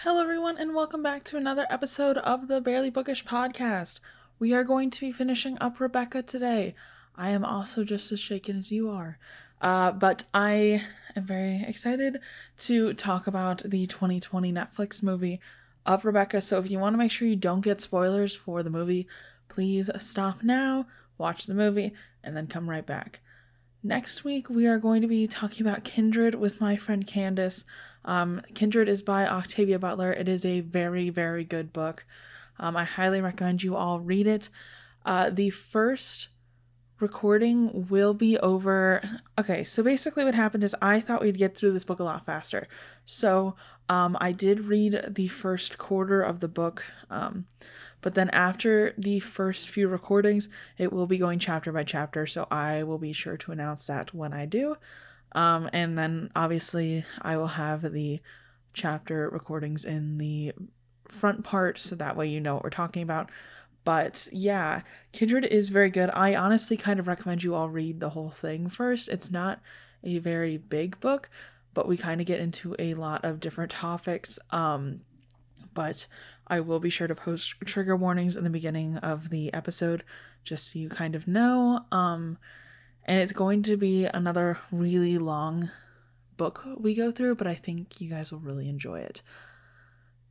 Hello, everyone, and welcome back to another episode of the Barely Bookish podcast. We are going to be finishing up Rebecca today. I am also just as shaken as you are, uh, but I am very excited to talk about the 2020 Netflix movie of Rebecca. So, if you want to make sure you don't get spoilers for the movie, please stop now, watch the movie, and then come right back. Next week, we are going to be talking about Kindred with my friend Candace. Um, Kindred is by Octavia Butler. It is a very, very good book. Um, I highly recommend you all read it. Uh, the first recording will be over. Okay, so basically, what happened is I thought we'd get through this book a lot faster. So um, I did read the first quarter of the book. Um, but then after the first few recordings, it will be going chapter by chapter. So I will be sure to announce that when I do. Um, and then obviously I will have the chapter recordings in the front part so that way you know what we're talking about. But yeah, Kindred is very good. I honestly kind of recommend you all read the whole thing first. It's not a very big book, but we kind of get into a lot of different topics. Um, but I will be sure to post trigger warnings in the beginning of the episode just so you kind of know. Um, and it's going to be another really long book we go through, but I think you guys will really enjoy it.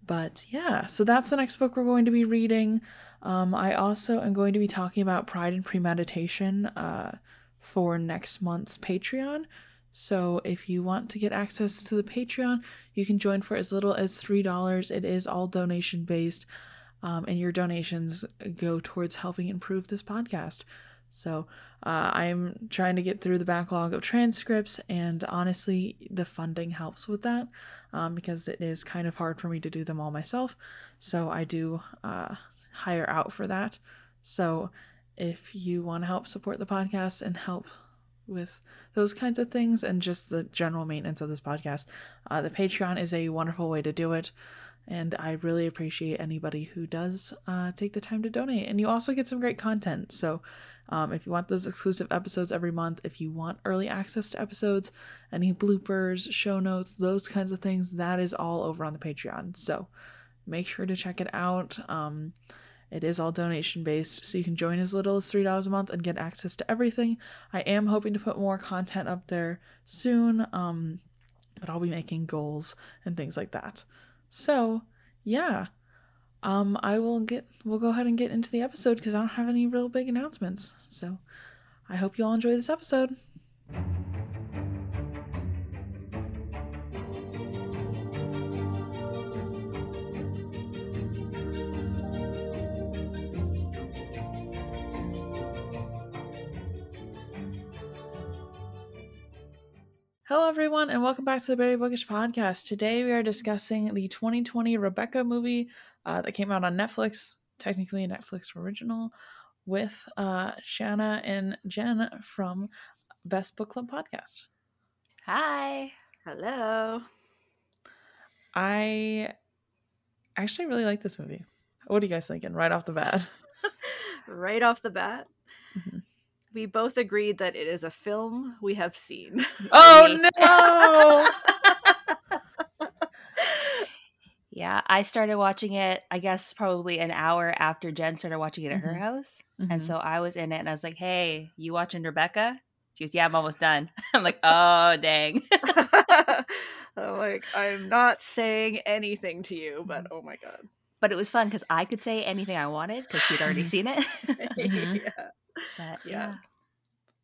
But yeah, so that's the next book we're going to be reading. Um, I also am going to be talking about Pride and Premeditation uh, for next month's Patreon. So if you want to get access to the Patreon, you can join for as little as $3. It is all donation based, um, and your donations go towards helping improve this podcast. So uh, I'm trying to get through the backlog of transcripts, and honestly, the funding helps with that um, because it is kind of hard for me to do them all myself. So I do uh, hire out for that. So if you want to help support the podcast and help with those kinds of things and just the general maintenance of this podcast, uh, the Patreon is a wonderful way to do it. And I really appreciate anybody who does uh, take the time to donate. And you also get some great content. So um, if you want those exclusive episodes every month, if you want early access to episodes, any bloopers, show notes, those kinds of things, that is all over on the Patreon. So make sure to check it out. Um, it is all donation based, so you can join as little as $3 a month and get access to everything. I am hoping to put more content up there soon, um, but I'll be making goals and things like that. So, yeah um, I will get we'll go ahead and get into the episode because I don't have any real big announcements. So I hope you all enjoy this episode. Hello, everyone, and welcome back to the Barely Bookish podcast. Today, we are discussing the 2020 Rebecca movie uh, that came out on Netflix, technically a Netflix original, with uh, Shanna and Jen from Best Book Club podcast. Hi. Hello. I actually really like this movie. What are you guys thinking right off the bat? right off the bat, mm-hmm. We both agreed that it is a film we have seen. Oh no! Yeah, I started watching it, I guess, probably an hour after Jen started watching it at mm-hmm. her house. Mm-hmm. And so I was in it and I was like, hey, you watching Rebecca? She goes, yeah, I'm almost done. I'm like, oh, dang. I'm like, I'm not saying anything to you, but mm-hmm. oh my God. But it was fun because I could say anything I wanted because she'd already seen it. mm-hmm. yeah. But, yeah. yeah.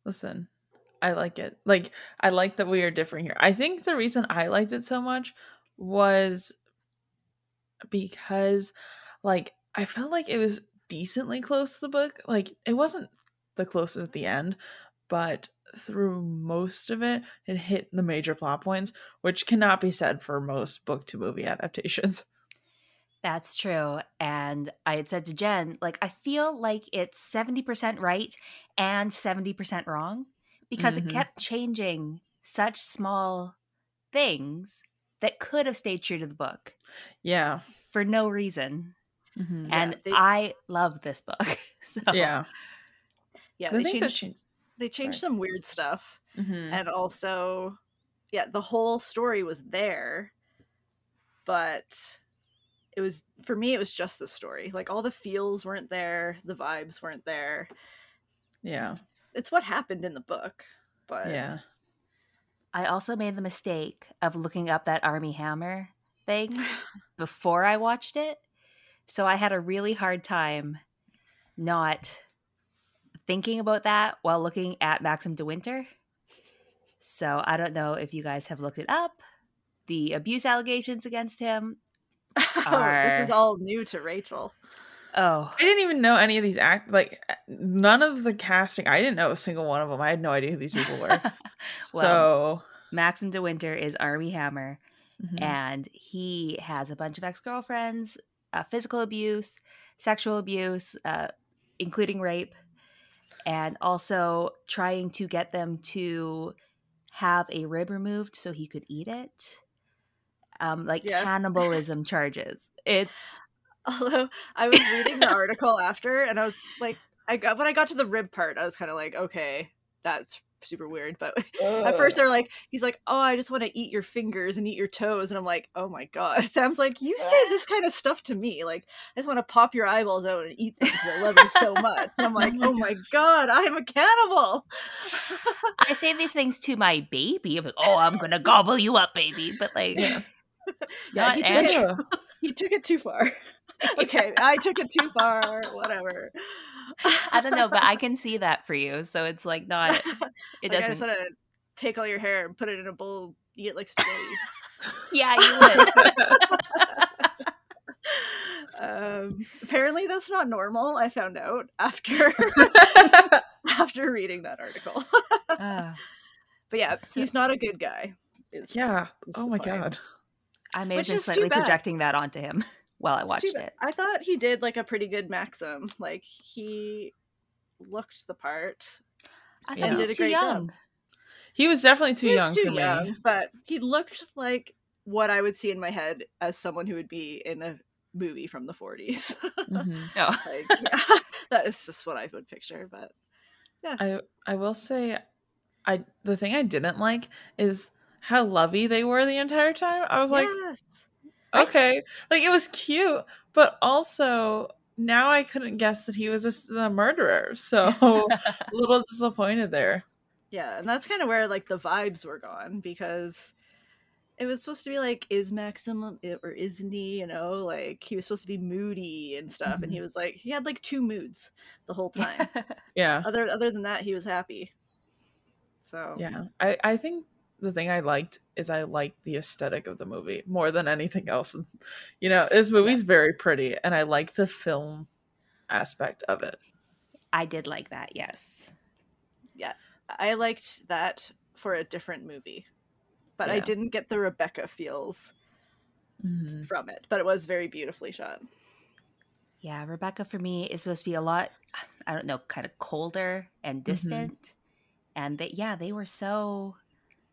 Listen, I like it. Like, I like that we are different here. I think the reason I liked it so much was because like I felt like it was decently close to the book. Like it wasn't the closest at the end, but through most of it, it hit the major plot points, which cannot be said for most book to movie adaptations. That's true. And I had said to Jen, like, I feel like it's 70% right and 70% wrong because mm-hmm. it kept changing such small things that could have stayed true to the book. Yeah. For no reason. Mm-hmm. And yeah, they, I love this book. so Yeah. Yeah, the they changed, cha- they changed some weird stuff. Mm-hmm. And also yeah, the whole story was there, but it was for me it was just the story like all the feels weren't there the vibes weren't there Yeah. it's what happened in the book but Yeah. I also made the mistake of looking up that Armie Hammer thing before I watched it. So I had a really hard time not thinking about that while looking at Maxim de Winter. So I don't know if you guys have looked it up. The abuse allegations against him. oh, this is all new to rachel Oh, I didn't even know any of these act like none of the casting. I didn't know a single one of them. I had no idea who these people were. so Maxim de Winter is Armie Hammer. mhm. and he has a bunch of ex-girlfriends uh, physical abuse sexual abuse uh, including rape and also trying to get them to have a rib removed so he could eat it um, like Yeah. cannibalism charges it's although i was reading the article after and i was like i got when i got to the rib part i was kind of like okay that's super weird but at first they're like he's like oh i just want to eat your fingers and eat your toes and i'm like oh my god sam's like you say this kind of stuff to me like i just want to pop your eyeballs out and eat them 'cause i love you so much and i'm like oh my god i'm a cannibal i say these things to my baby i'm like oh i'm gonna gobble you up baby but like Yeah. yeah he took, Andrew. it, he took it too far okay i took it too far whatever i don't know but i can see that for you so it's like not it like, I just doesn't want to take all your hair and put it in a bowl, eat it like spaghetti. yeah you would um, apparently, that's not normal. I found out after after reading that article. Ah. but yeah, So- he's not a good guy. is- yeah. is Oh my point. god. I may Which have been slightly projecting that onto him while I watched it. I thought he did like a pretty good Maxim. Like he looked the part. I Yeah. thought he Did was a too great job. young. He was definitely too He was young too for me. young, but he looked like what I would see in my head as someone who would be in a movie from the 40s. Mhm. Oh, like yeah, that is just what I would picture. But yeah, I I will say, I the thing I didn't like is how lovey they were the entire time. I was like, yes, okay, like it was cute, but also now I couldn't guess that he was a, a murderer. So a little disappointed there. yeah, and that's kind of where like the vibes were gone because it was supposed to be like, is maximum or isn't he? You know, like he was supposed to be moody and stuff, and he mm-hmm. was like, he had like two moods the whole time. Yeah, other other than that, he was happy. So yeah. I I think the thing I liked is I liked the aesthetic of the movie more than anything else. You know, this movie's very pretty, and I like the film aspect of it. I did like that. Yes. Yeah, I liked that for a different movie, but I didn't get the Rebecca feels Mhm. from it. But it was very beautifully shot. Yeah, Rebecca for me is supposed to be a lot, I don't know, kind of colder and distant. And that yeah, they were so,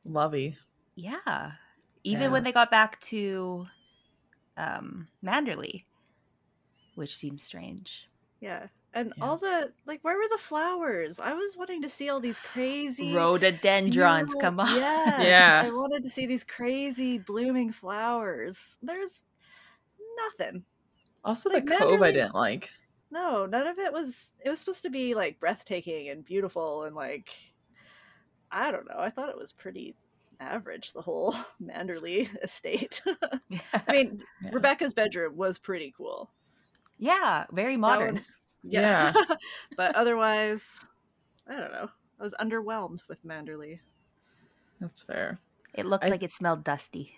Lovey. yeah. Even Yeah. when they got back to um, Manderley, which seems strange. Yeah. And Yeah. all the like where were the flowers? I was wanting to see all these crazy Rhododendrons, beautiful- come on. Yes, Yeah. I wanted to see these crazy blooming flowers. There's nothing. Also, Like, the cove I didn't like. No, none of it was it was supposed to be like breathtaking and beautiful and like I don't know. I thought it was pretty average the whole Manderley estate. I mean, Yeah. Rebecca's bedroom was pretty cool. yeah, very modern. one- yeah. but otherwise, I don't know. I was underwhelmed with Manderley. That's fair. It looked I- like it smelled dusty.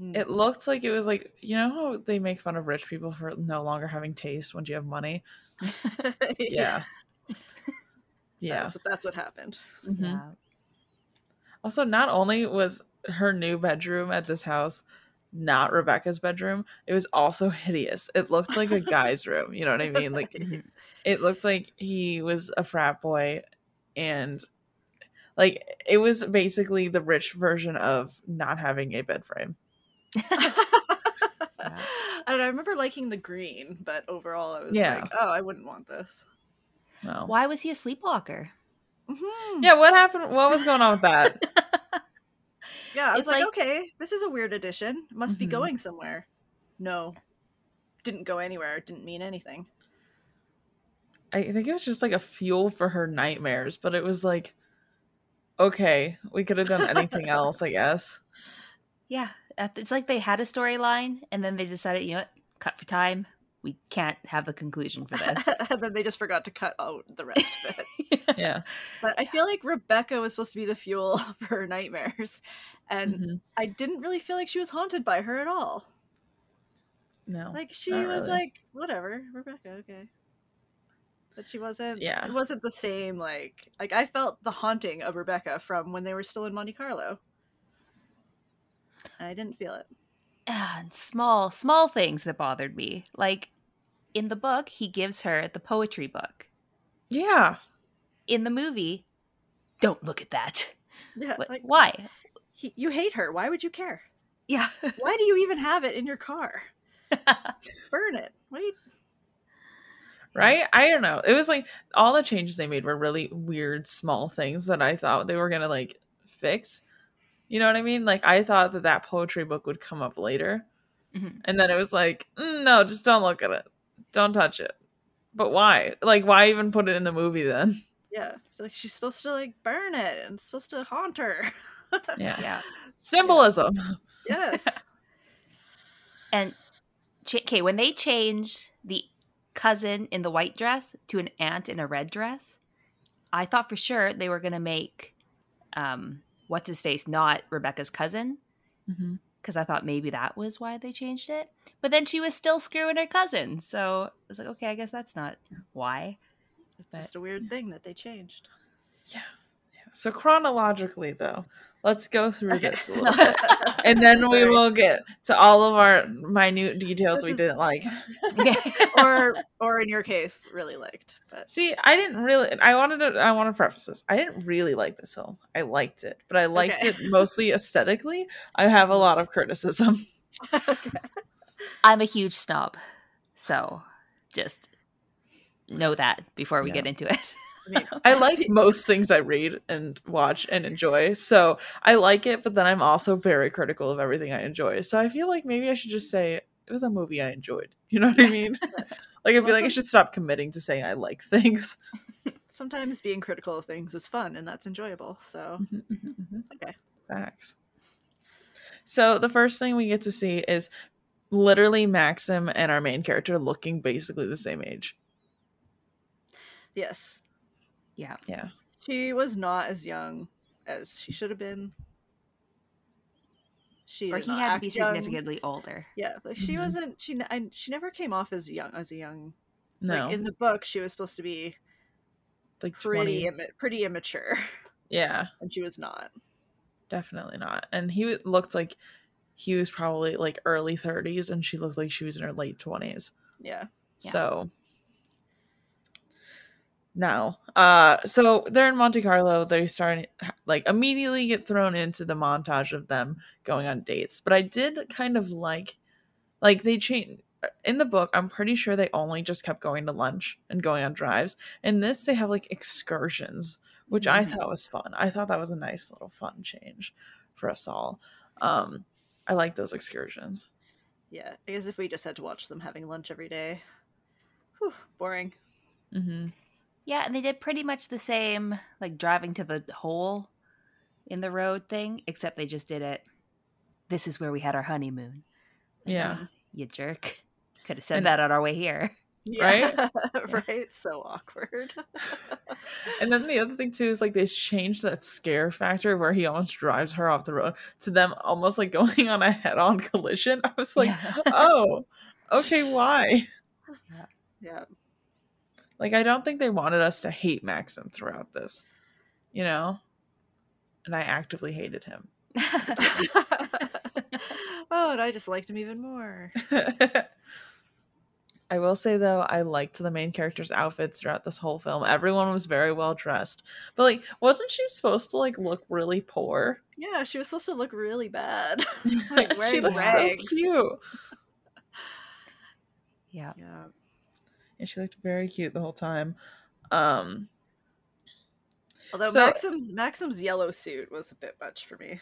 Mm. It looked like it was like you know how they make fun of rich people for no longer having taste once you have money. Yeah. yeah. That's, that's what happened. Mhm. Yeah. Also, not only was her new bedroom at this house not Rebecca's bedroom, it was also hideous. It looked like a guy's room. You know what I mean? Like it looked like he was a frat boy and like it was basically the rich version of not having a bed frame. I don't know. I remember liking the green, but overall, I was Yeah. like, "Oh, I wouldn't want this." No. Why was he a sleepwalker? Mhm. Yeah, what happened? What was going on with that? Yeah, I was like, like- "Okay, this is a weird addition. Must be Mhm. going somewhere." No, didn't go anywhere. Didn't mean anything. I think it was just like a fuel for her nightmares, but it was like, okay, we could have done anything else, I guess. Yeah, it's like they had a storyline and then they decided, you know what, cut for time. We can't have a conclusion for this. and then they just forgot to cut out the rest of it. yeah. But I feel like Rebecca was supposed to be the fuel for her nightmares. And mm-hmm. I didn't really feel like she was haunted by her at all. No. Like she was really. like, whatever, Rebecca, okay but she wasn't yeah it wasn't the same like like i felt the haunting of rebecca from when they were still in monte carlo i didn't feel it and small small things that bothered me like in the book he gives her the poetry book. Yeah. In the movie don't look at that. Yeah like, why? he, you hate her. Why would you care? Yeah. Why do you even have it in your car? Burn it. What you right? I don't know. It was like all the changes they made were really weird, small things that I thought they were gonna like fix. You know what I mean? Like I thought that that poetry book would come up later, mm-hmm. and then it was like, mm, no, just don't look at it, don't touch it. But why? Like, why even put it in the movie then? Yeah, it's like she's supposed to like burn it and it's supposed to haunt her. yeah, yeah, symbolism. Yes. and okay, when they changed the cousin in the white dress to an aunt in a red dress, I thought for sure they were going to make um, what's his face not Rebecca's cousin. Because. I thought maybe that was why they changed it. But then she was still screwing her cousin. So I was like, okay, I guess that's not why. It's but, just a weird thing that they changed. Yeah. Yeah. So chronologically, though, let's go through okay. this a little bit, and then we will get to all of our minute details this we is... didn't like, or or in your case, really liked. But see, I didn't really. I wanted to. I want to preface this. I didn't really like this film. I liked it, but I liked okay. it mostly aesthetically. I have a lot of criticism. okay. I'm a huge snob, so just know that before we yeah. get into it. I mean, I like most things I read and watch and enjoy. So I like it, but then I'm also very critical of everything I enjoy. So I feel like maybe I should just say it was a movie I enjoyed. You know what I mean? like I feel like I should stop committing to saying I like things. Sometimes being critical of things is fun and that's enjoyable. So mm-hmm, mm-hmm, mm-hmm. okay. Facts. So the first thing we get to see is literally Maxim and our main character looking basically the same age. Yes, yeah. Yeah. She was not as young as she should have been. She or he had to be young. significantly older. Yeah, but she mm-hmm. wasn't. She and she never came off as young as a young. No. Like in the book, she was supposed to be like pretty Im- pretty immature. Yeah, and she was not. Definitely not. And he looked like he was probably like early 30s, and she looked like she was in her late 20s. Yeah. So now. Uh, so they're in Monte Carlo. They start like immediately get thrown into the montage of them going on dates. But I did kind of like, like they change in the book. I'm pretty sure they only just kept going to lunch and going on drives. In this, they have like excursions, which mm-hmm. I thought was fun. I thought that was a nice little fun change for us all. Um, I like those excursions. Yeah, I guess if we just had to watch them having lunch every day, whew, boring. Mm-hmm. Yeah, and they did pretty much the same, like driving to the hole in the road thing, except they just did it. This is where we had our honeymoon. Yeah. you jerk. Could have said and, that on our way here. Yeah, right? right? So awkward. and then the other thing too is like they changed that scare factor where he almost drives her off the road to them almost like going on a head-on collision. I was like, yeah. oh, okay, why? Yeah. yeah. Like I don't think they wanted us to hate Maxim throughout this, you know? And I actively hated him. oh, and I just liked him even more. I will say though, I liked the main character's outfits throughout this whole film. Everyone was very well dressed. But like, wasn't she supposed to like look really poor? Yeah, she was supposed to look really bad. like wearing she looks rags. so cute. Yeah. Yeah and she looked very cute the whole time. Um, Although so, Maxim's Maxim's yellow suit was a bit much for me.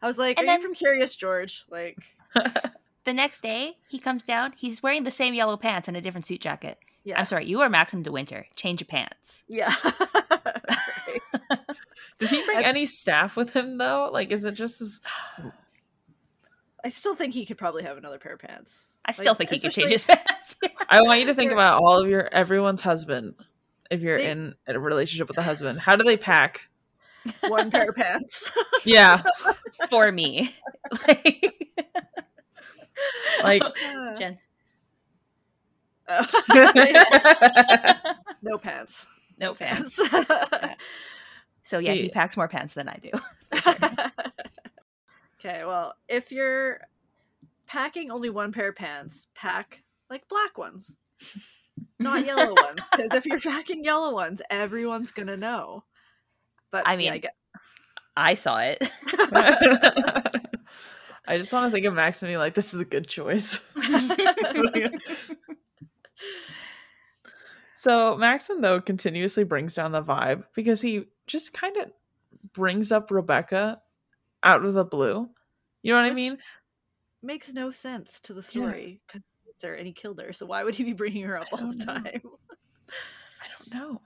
I was like, "Are then, you from Curious George?" Like, the next day he comes down. He's wearing the same yellow pants and a different suit jacket. Yeah. I'm sorry, you are Maxim de Winter. Change your pants. Yeah. Right. Did he bring And- any staff with him though? Like, is it just his? I still think he could probably have another pair of pants. I still Like, think he could change his pants. I want you to think about all of your everyone's husband. If you're They- in a relationship with a husband, how do they pack? One pair of pants. Yeah, for me. like Uh, Jen. oh. no pants. No pants. pants. So yeah, he packs more pants than I do. okay, well, if you're packing only one pair of pants, pack like black ones, not yellow ones. Because if you're packing yellow ones, everyone's gonna know. But I yeah, mean- I get- I saw it. I just want to think of Max and be like, this is a good choice. so Maxim though continuously brings down the vibe because he just kind of brings up Rebecca out of the blue. You know what I mean? Makes no sense to the story because her and he killed her. So why would he be bringing her up all the know. time? I don't know.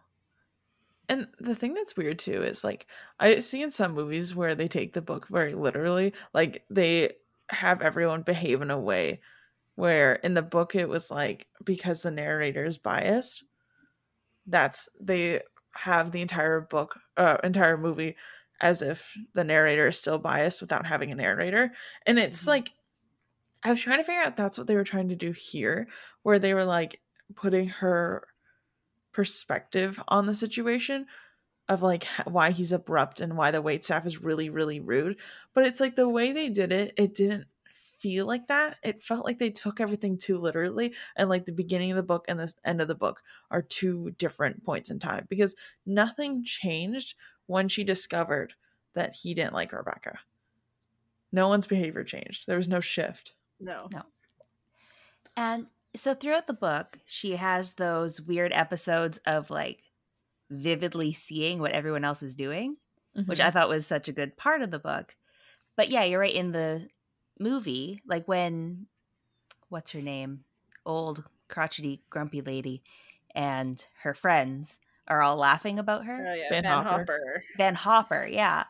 And the thing that's weird too is like I see in some movies where they take the book very literally, like they have everyone behave in a way where in the book it was like because the narrator is biased, that's they have the entire book, uh, entire movie as if the narrator is still biased without having a narrator, and it's Mhm. like I was trying to figure out that's what they were trying to do here, where they were like putting her perspective on the situation of like why he's abrupt and why the wait staff is really really rude. But it's like the way they did it it didn't feel like that. It felt like they took everything too literally and like the beginning of the book and the end of the book are two different points in time because nothing changed when she discovered that he didn't like rebecca. No one's behavior changed. There was no shift No. No. And so throughout the book, she has those weird episodes of like vividly seeing what everyone else is doing, which Mhm. I thought was such a good part of the book. But yeah, you're right. In the movie, like when what's her name? Old crotchety grumpy lady and her friends are all laughing about her. Oh yeah, Van Van, Hopper. Hopper. Van Hopper, yeah.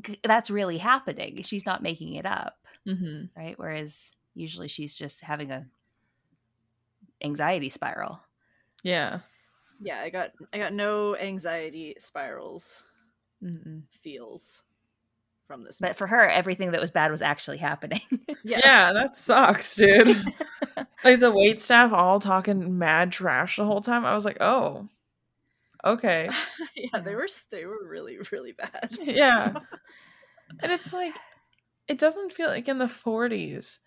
G- That's really happening. She's not making it up, Mhm. right? Whereas usually she's just having a anxiety spiral. yeah Yeah, I got I got no anxiety spirals Mm-mm. feels from this. But book. for her, everything that was bad was actually happening. yeah, yeah that sucks dude like the wait staff all talking mad trash the whole time i was like oh okay. Yeah, they were they were really really bad. yeah. And it's like it doesn't feel like in the 40s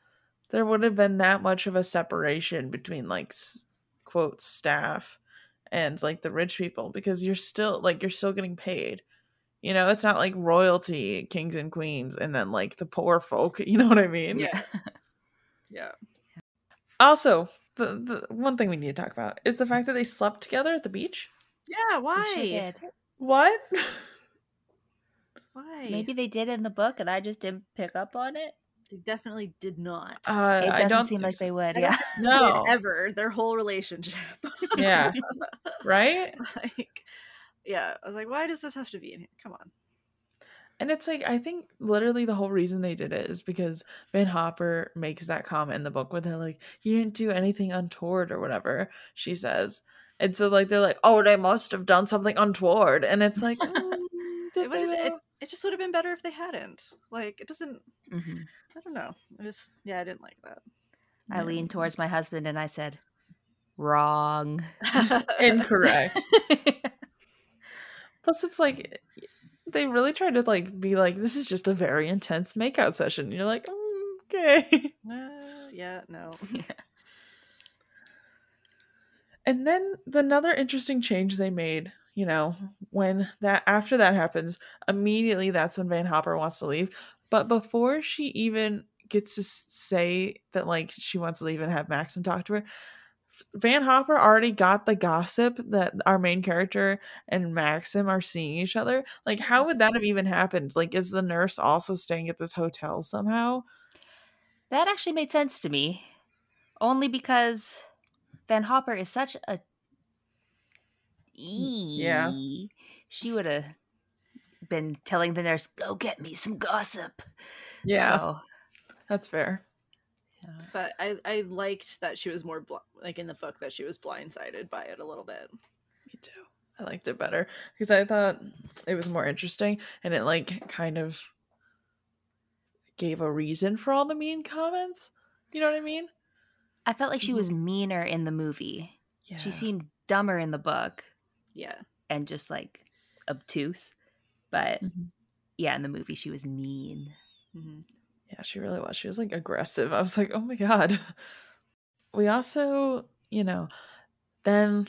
there would have been that much of a separation between like quote staff and like the rich people because you're still like you're still getting paid. You know it's not like royalty kings and queens and then like the poor folk you know what i mean? Yeah, yeah. also the, the one thing we need to talk about is the fact that they slept together at the beach Yeah, why? sure did. what Why? Maybe they did in the book and I just didn't pick up on it. they definitely did not. uh, It doesn't don't seem like they would. Yeah. no ever their whole relationship. yeah right like, yeah, I was like, why does this have to be in here? Come on. And it's like I think literally the whole reason they did it is because Van Hopper makes that comment in the book where they're like, "You didn't do anything untoward" or whatever she says, and so like they're like, "Oh, they must have done something untoward," and it's like, mm, It, they it, it just would have been better if they hadn't. Like, it doesn't. Mhm. I don't know. I just yeah, I didn't like that. I Yeah. leaned towards my husband and I said, "Wrong." incorrect. Plus, it's like they really tried to like be like, "This is just a very intense makeout session." And you're like, mm, okay. Uh, yeah, no. And then the another interesting change they made, you know, when that after that happens, immediately that's when Van Hopper wants to leave. But before she even gets to say that like she wants to leave and have Maxim talk to her, Van Hopper already got the gossip that our main character and Maxim are seeing each other. Like, how would that have even happened? Like, is the nurse also staying at this hotel somehow? That actually made sense to me. Only because Van Hopper is such a Yeah. She would have been telling the nurse, "Go get me some gossip." Yeah, So, that's fair. yeah. But I, I liked that she was more bl- like in the book that she was blindsided by it a little bit. Me too. I liked it better because I thought it was more interesting and it like kind of gave a reason for all the mean comments. You know what I mean? I felt like she was meaner in the movie. Yeah. She seemed dumber in the book Yeah. and just like obtuse. But Mhm. yeah, in the movie, she was mean. hmm Yeah, she really was. She was like aggressive. I was like, oh my god. We also, you know, then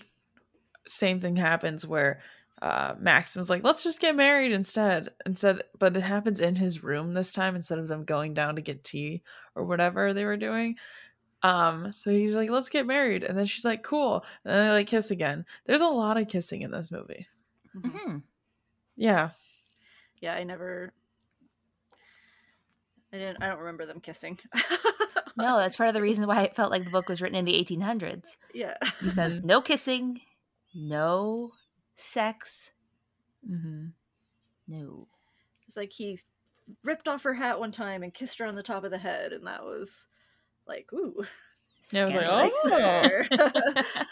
same thing happens where uh Maxim's like, let's just get married instead. Instead, but it happens in his room this time instead of them going down to get tea or whatever they were doing. Um, so he's like, let's get married. And then she's like, cool. And then they like kiss again. There's a lot of kissing in this movie. hmm hmm Yeah. Yeah, I never. I didn't. I don't remember them kissing. No, that's part of the reason why it felt like the book was written in the 1800s. yeah. Because no kissing, no sex, Mm-hmm. no. It's like he ripped off her hat one time and kissed her on the top of the head, and that was like, ooh. Yeah, I was like, oh.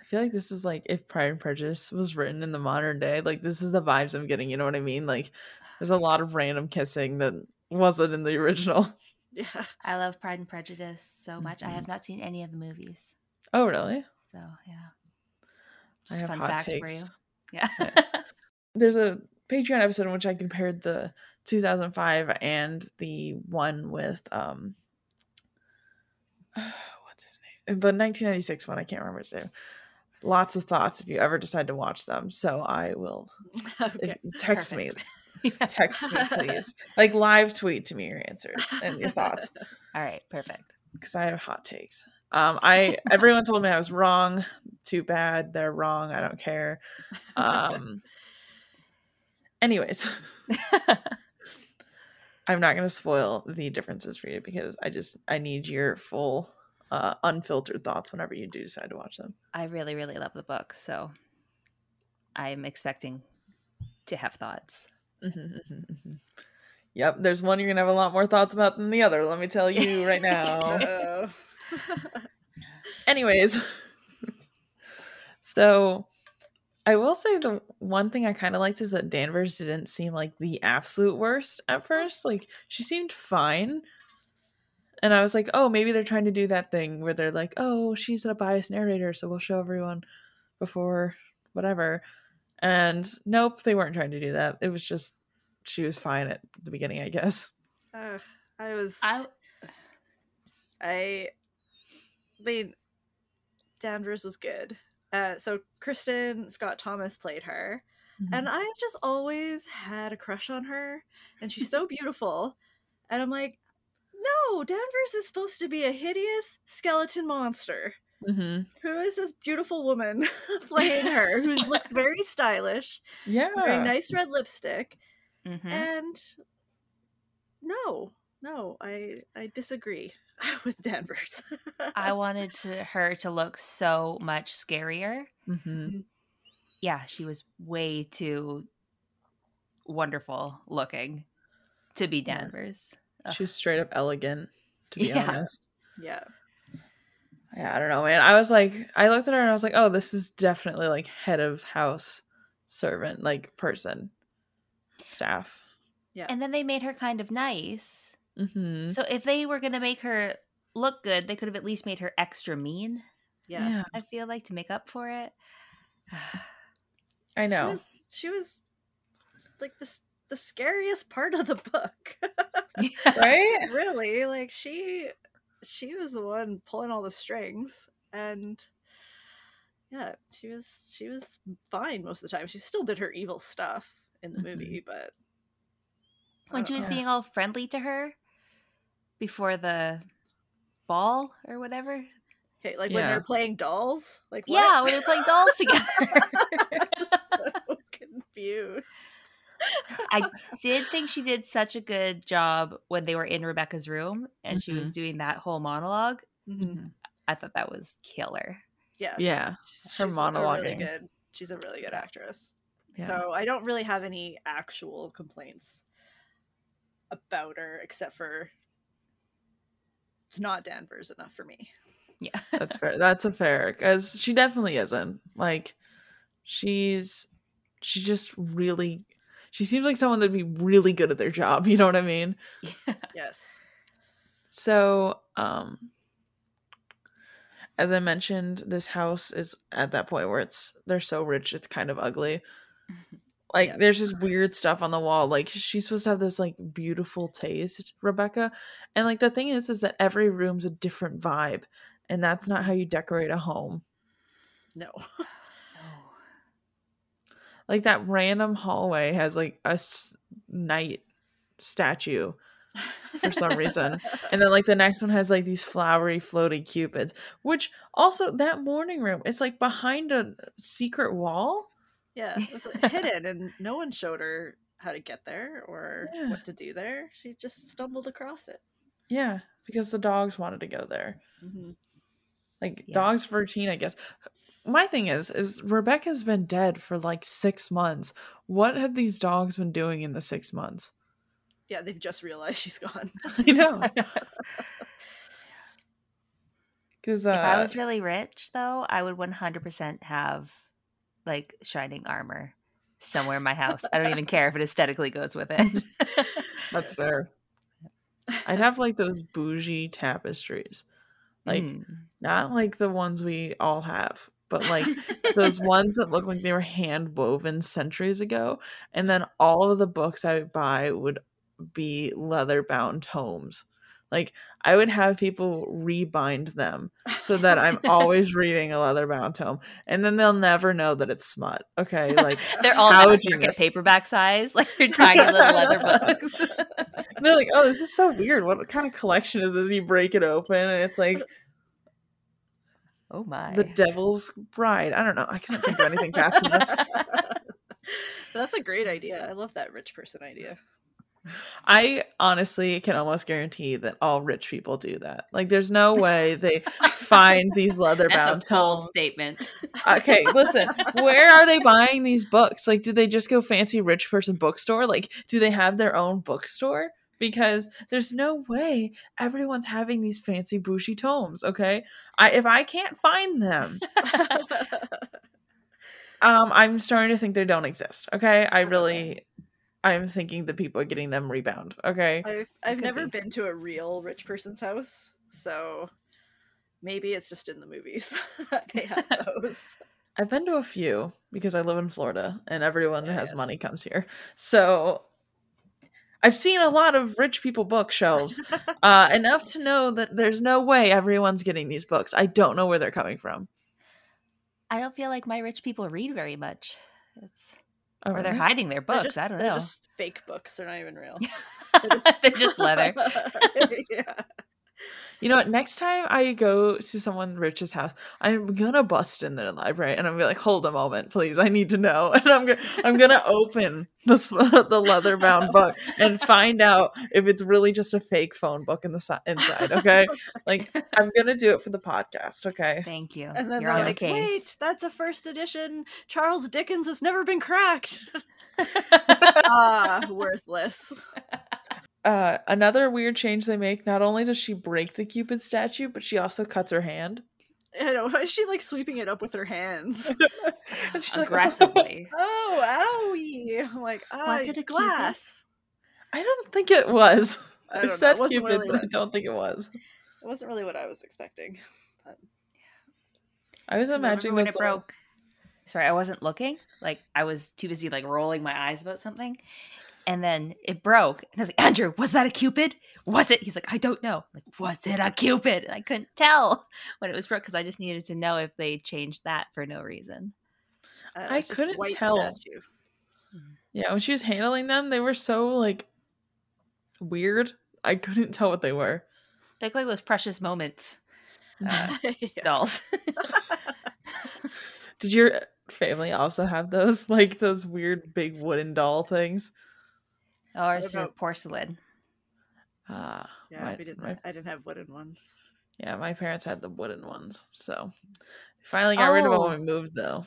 I feel like this is like if Pride and Prejudice was written in the modern day, like this is the vibes I'm getting. You know what I mean? Like there's a lot of random kissing that wasn't in the original. yeah. I love Pride and Prejudice so much. I Mhm. have not seen any of the movies. Oh, really? So, yeah. I Just have fun hot fact takes. for you. Yeah. There's a Patreon episode in which I compared the 2005 and the one with um, what's his name? The 1996 one. I can't remember his name. Lots of thoughts if you ever decide to watch them. So I will Okay. if, text me Yeah. text me please like live tweet to me your answers and your thoughts All right, perfect. because i have hot takes um i everyone told me i was wrong too bad they're wrong i don't care um anyways i'm not going to spoil the differences for you because i just i need your full uh unfiltered thoughts whenever you do decide to watch them I really, really love the book, so I'm expecting to have thoughts. Mhm, mhm, mhm. Yep, there's one you're gonna have a lot more thoughts about than the other. Let me tell you right now. Anyways, so I will say the one thing I kind of liked is that Danvers didn't seem like the absolute worst at first. Like she seemed fine. And I was like, oh, maybe they're trying to do that thing where they're like, oh, she's a biased narrator, so we'll show everyone before whatever. And nope, they weren't trying to do that. It was just she was fine at the beginning, I guess. Uh, I was. I I mean, Danvers was good. Uh, so Kristin Scott Thomas played her, Mm-hmm. and I just always had a crush on her, and she's so beautiful. And I'm like, no, Danvers is supposed to be a hideous skeleton monster. hmm Who is this beautiful woman playing her? Who looks very stylish, Yeah. very nice red lipstick, mhm. and no, no, I I disagree with Danvers. I wanted to her to look so much scarier. hmm Yeah, she was way too wonderful looking to be Danvers. Ugh. She's straight up elegant, to be Yeah. honest. yeah. Yeah, I don't know, man. I was like, I looked at her and I was like, oh, this is definitely like head of house servant, like person, staff. Yeah. And then they made her kind of nice. Mm-hmm. So if they were going to make her look good, they could have at least made her extra mean. Yeah. I feel like to make up for it. I She know. was, she was like the the scariest part of the book. Right? really, like she she was the one pulling all the strings and yeah, she was she was fine most of the time. She still did her evil stuff in the Mhm. movie, but when she was Yeah. being all friendly to her before the ball or whatever. okay, like when Yeah. they're playing dolls, like what? Yeah, when they're playing dolls together. so confused. I did think she did such a good job when they were in Rebecca's room and mm-hmm. she was mm-hmm. doing that whole monolog mm-hmm. I thought that was killer. Yeah. Yeah. She's, Her monologue. Really good. She's a really good actress. Yeah. So I don't really have any actual complaints about her except for it's not Danvers enough for me. Yeah. That's fair. That's a fair because she definitely isn't. Like she's she just really she seems like someone that'd be really good at their job, you know what I mean? Yeah. yes. So, um as I mentioned, this house is at that point where it's they're so rich it's kind of ugly. Like yeah. there's just weird stuff on the wall. Like she's supposed to have this like beautiful taste, Rebecca. And like the thing is is that every room's a different vibe. And that's not how you decorate a home. No. Oh. like that random hallway has like a s- knight statue for some reason. and then like the next one has like these flowery floaty cupids, which also that morning room it's like behind a secret wall. Yeah, it was hidden and no one showed her how to get there or yeah. what to do there. She just stumbled across it. Yeah, because the dogs wanted to go there. Mm-hmm. Like yeah. dogs for teen, I guess. My thing is, is Rebecca's been dead for like six months. What have these dogs been doing in the six months? Yeah, they've just realized she's gone. I know. Because uh, if I was really rich, though, I would 100% have like shining armor somewhere in my house. I don't even care if it aesthetically goes with it. That's fair. I'd have like those bougie tapestries. Like mm. not like the ones we all have, but like those ones that look like they were hand woven centuries ago. And then all of the books I would buy would be leather bound tomes. Like I would have people rebind them so that I'm always reading a leather bound tome, and then they'll never know that it's smut. Okay, like they're all would you paperback size, like they're tiny little leather books. they're like, oh, this is so weird. What kind of collection is this? You break it open, and it's like. Oh my! The Devil's Bride. I don't know. I can't think of anything fast enough. That's a great idea. I love that rich person idea. I honestly can almost guarantee that all rich people do that. Like, there's no way they find these leather bound tomes. statement. okay, listen. Where are they buying these books? Like, do they just go fancy rich person bookstore? Like, do they have their own bookstore? Because there's no way everyone's having these fancy bushy tomes. Okay, I if I can't find them. um, I'm starting to think they don't exist. Okay, I really I'm thinking that people are getting them rebound. Okay. I've I've never be. been to a real rich person's house, so maybe it's just in the movies that they have those. I've been to a few because I live in Florida and everyone that has yes. money comes here. So I've seen a lot of rich people bookshelves, uh, enough to know that there's no way everyone's getting these books. I don't know where they're coming from. I don't feel like my rich people read very much. It's Oh, or they're hiding their books. Just, I don't know. just fake books. They're not even real. they're, just... they're just leather. yeah. You know what? Next time I go to someone rich's house, I'm gonna bust in their library and I'm gonna be like, "Hold a moment, please. I need to know." And I'm gonna I'm gonna open the the leather bound book and find out if it's really just a fake phone book in the si- inside. Okay, like I'm gonna do it for the podcast. Okay. Thank you. And then You're they're like, the "Wait, that's a first edition. Charles Dickens has never been cracked." Ah, worthless uh, another weird change they make. Not only does she break the Cupid statue, but she also cuts her hand. I know. Why is she like sweeping it up with her hands? and she's aggressively. Like, oh, owie! I'm like, oh, was it a glass? Cupid? I don't think it was. I, said Cupid, really but I don't think it was. It wasn't really what I was expecting. But... I was imagining when it broke. Sorry, I wasn't looking. Like I was too busy like rolling my eyes about something, and then it broke. And I was like, Andrew, was that a cupid? Was it? He's like, I don't know. I'm like, was it a cupid? And I couldn't tell when it was broke because I just needed to know if they changed that for no reason. Uh, I couldn't tell. Statue. Yeah, when she was handling them, they were so like weird. I couldn't tell what they were. They look like those precious moments uh, dolls. Did your family also have those like those weird big wooden doll things? Ours What are porcelain. Uh, Yeah, my- we didn't. my- I didn't have wooden ones. yeah, my parents had the wooden ones, so finally got rid of them Oh. when we moved though.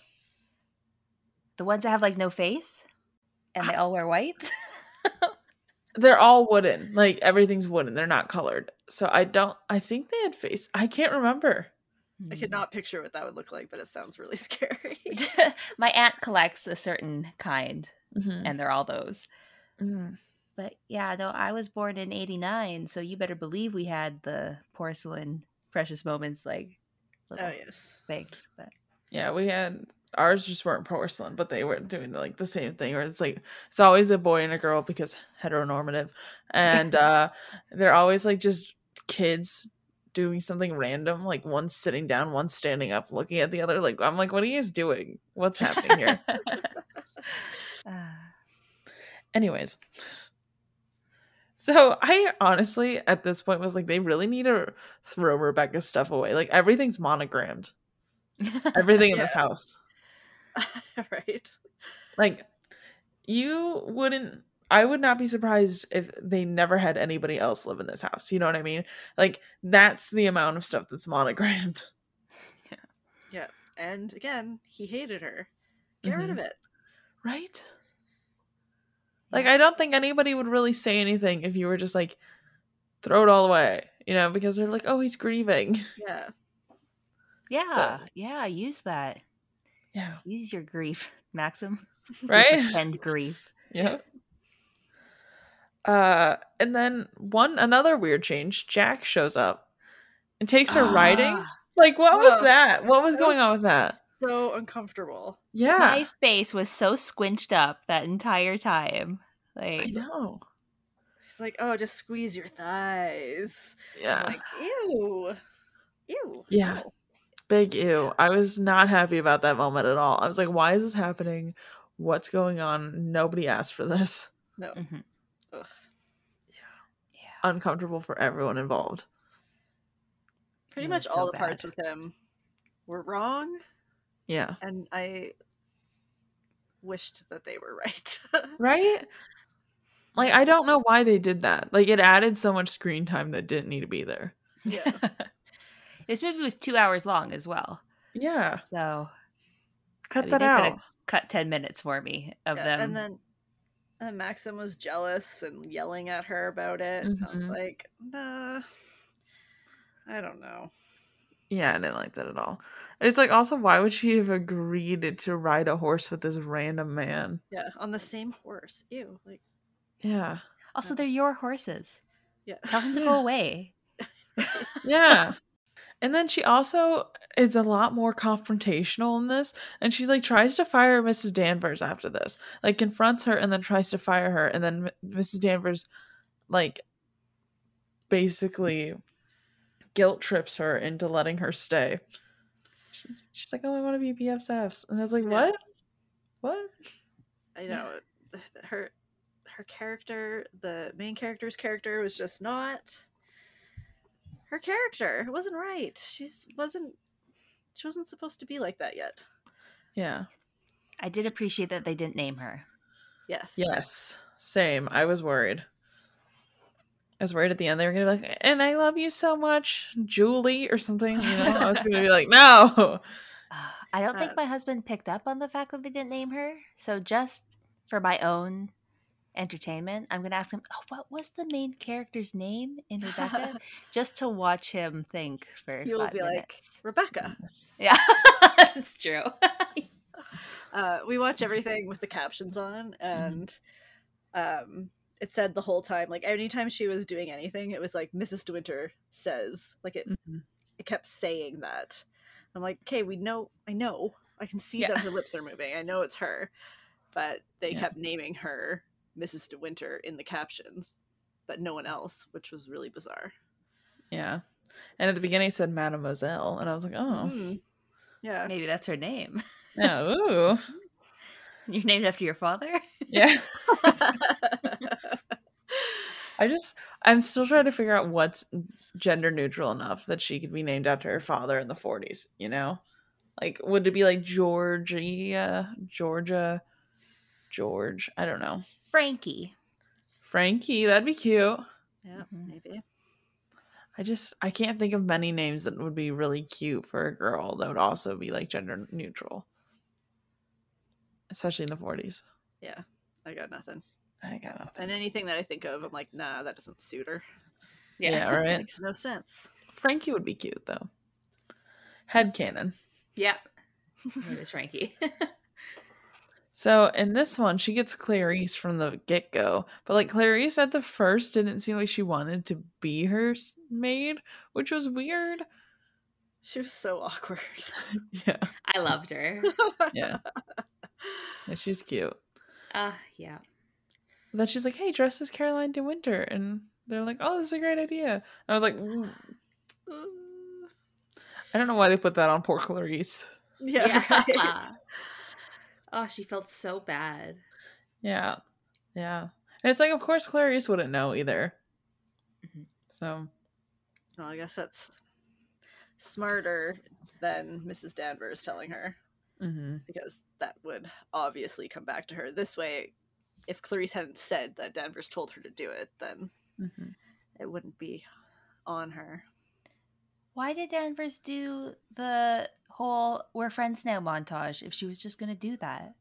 The ones that have like no face and they all wear white. They're all wooden, like everything's wooden. They're not colored, so I don't. I think they had face. I can't remember. I could not picture what that would look like, but it sounds really scary. My aunt collects a certain kind, Mhm. and they're all those. Mhm. But yeah, no, I was born in '89, so you better believe we had the porcelain precious moments like oh yes. things. But Yeah, we had ours just weren't porcelain, but they were doing like the same thing where it's like it's always a boy and a girl because heteronormative. And uh they're always like just kids doing something random, like one's sitting down, one's standing up looking at the other. Like I'm like, what are you guys doing? What's happening here? Ah. Anyways. So I honestly at this point was like they really need to throw Rebecca's stuff away. Like everything's monogrammed. Everything in this house. right. like you wouldn't i would not be surprised if they never had anybody else live in this house you know what i mean like that's the amount of stuff that's monogrammed Yeah. Yeah. And again, he hated her. Get rid of mm-hmm. it. right like i don't think anybody would really say anything if you were just like throw it all away you know because they're like oh he's grieving Yeah. yeah, yeah, use that. yeah Use your grief, Maxim. Right Pretend grief. yeah uh and then one another weird change jack shows up and takes her riding Ah, like what was that what was That going on with that So uncomfortable. yeah My face was so squinched up that entire time. I Like, know. He's like, oh, just squeeze your thighs. I'm Yeah. like, ew. Ew. Yeah. No. Big ew. I was not happy about that moment at all. I was like, why is this happening? What's going on? Nobody asked for this. No. mhm. Ugh. yeah. Uncomfortable for everyone involved. Pretty much was all so the parts with him were wrong, Yeah. and I wished that they were right. Right? Like, I don't know why they did that. Like, it added so much screen time that didn't need to be there. Yeah. this movie was two hours long as well. Yeah. So Cut mean, that out. cut 10 minutes for me of Yeah, them. And then and Maxim was jealous and yelling at her about it. I was Mhm. like, nah. I don't know. Yeah, I didn't like that at all. And it's like, also, why would she have agreed to ride a horse with this random man? Yeah, on the same horse. Ew. Like, Yeah. also, they're your horses. yeah. Tell him to Yeah. go away. yeah. And then she also is a lot more confrontational in this. And she's like tries to fire Mrs. Danvers after this. Like confronts her and then tries to fire her. And then M- Mrs. Danvers like basically guilt trips her into letting her stay. She- She's like, Oh, I want to be BFFs. And I was like, Yeah. What? What? I know th- th- her her character, the main character's character was just not her character. It wasn't right. She's wasn't she wasn't supposed to be like that yet. Yeah. I did appreciate that they didn't name her. Yes. Yes. Same. I was worried. I was worried at the end they were gonna be like, and I love you so much, Julie, or something. You know, I was gonna be like, no. Uh, I don't think Uh, my husband picked up on the fact that they didn't name her. So just for my own entertainment, I'm going to ask him, "Oh, what was the main character's name in Rebecca?" just to watch him think for He will five be like. Rebecca. "Yeah, that's true." Uh, we watch everything with the captions on, and um, it said the whole time, like anytime she was doing anything, it was like Mrs. De Winter says, like it, Mhm. it kept saying that. I'm like, okay, we know, I know, I can see Yeah. that her lips are moving. I know it's her, but they Yeah. kept naming her Mrs. De Winter in the captions, but no one else, which was really bizarre. Yeah. And at the beginning it said Mademoiselle, and I was like, oh, Mm. Yeah. Maybe that's her name. yeah, ooh, You're named after your father. yeah. I just, I'm still trying to figure out what's gender neutral enough that she could be named after her father in the 40s. You know, Like, would it be like Georgia, Georgia, George? I don't know. Frankie. Frankie, that'd be cute. Yeah, Mhm. maybe. I just I can't think of many names that would be really cute for a girl that would also be like gender neutral. Especially in the 40s. Yeah, I got nothing. I got nothing. And anything that I think of, I'm like, nah, that doesn't suit her. Yeah, right. Makes no sense. Frankie would be cute though. Head canon. Yep. It was Frankie. So in this one, she gets Clarice from the get go, but like Clarice at the first didn't seem like she wanted to be her maid, which was weird. She was so awkward. yeah, I loved her. yeah, yeah, she's cute. Uh yeah. And then she's like, "Hey, dress as Caroline de Winter," and they're like, "Oh, this is a great idea." And I was like, "Mm." "I don't know why they put that on poor Clarice." yeah, right. oh, she felt so bad. Yeah, yeah, and it's like, of course, Clarice wouldn't know either. Mhm. So Well, I guess that's smarter than Mrs. Danvers telling her mhm. because that would obviously come back to her. This way, if Clarice hadn't said that Danvers told her to do it, then Mhm. it wouldn't be on her. Why did Danvers do the whole "We're friends now" montage if she was just gonna do that?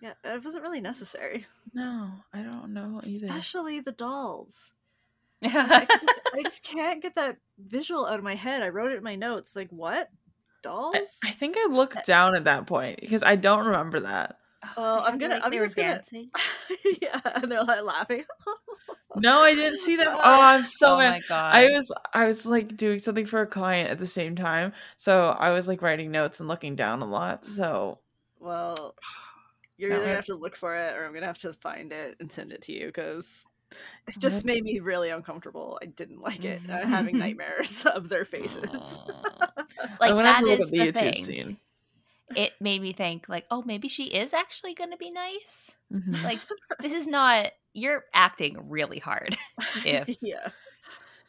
Yeah, it wasn't really necessary, no, I don't know either. especially the dolls. I yeah, just, I just can't get that visual out of my head. I wrote it in my notes. Like, what? I, Dolls? I think I looked down at that point because I don't remember that. Well, I'm gonna- I'm they were just gonna- dancing. yeah, and they're like laughing. No, I didn't see that. Oh, I'm so oh mad. my god! I was I was like doing something for a client at the same time, so I was like writing notes and looking down a lot. So Well, you're No. either gonna have to look for it, or I'm gonna have to find it and send it to you because it just made me really uncomfortable. I didn't like it. I'm having nightmares of their faces. like I'm gonna have to look is at the the YouTube thing. scene. It made me think, like, oh, maybe she is actually gonna be nice. Mhm. Like, this is not. You're acting really hard. If- yeah,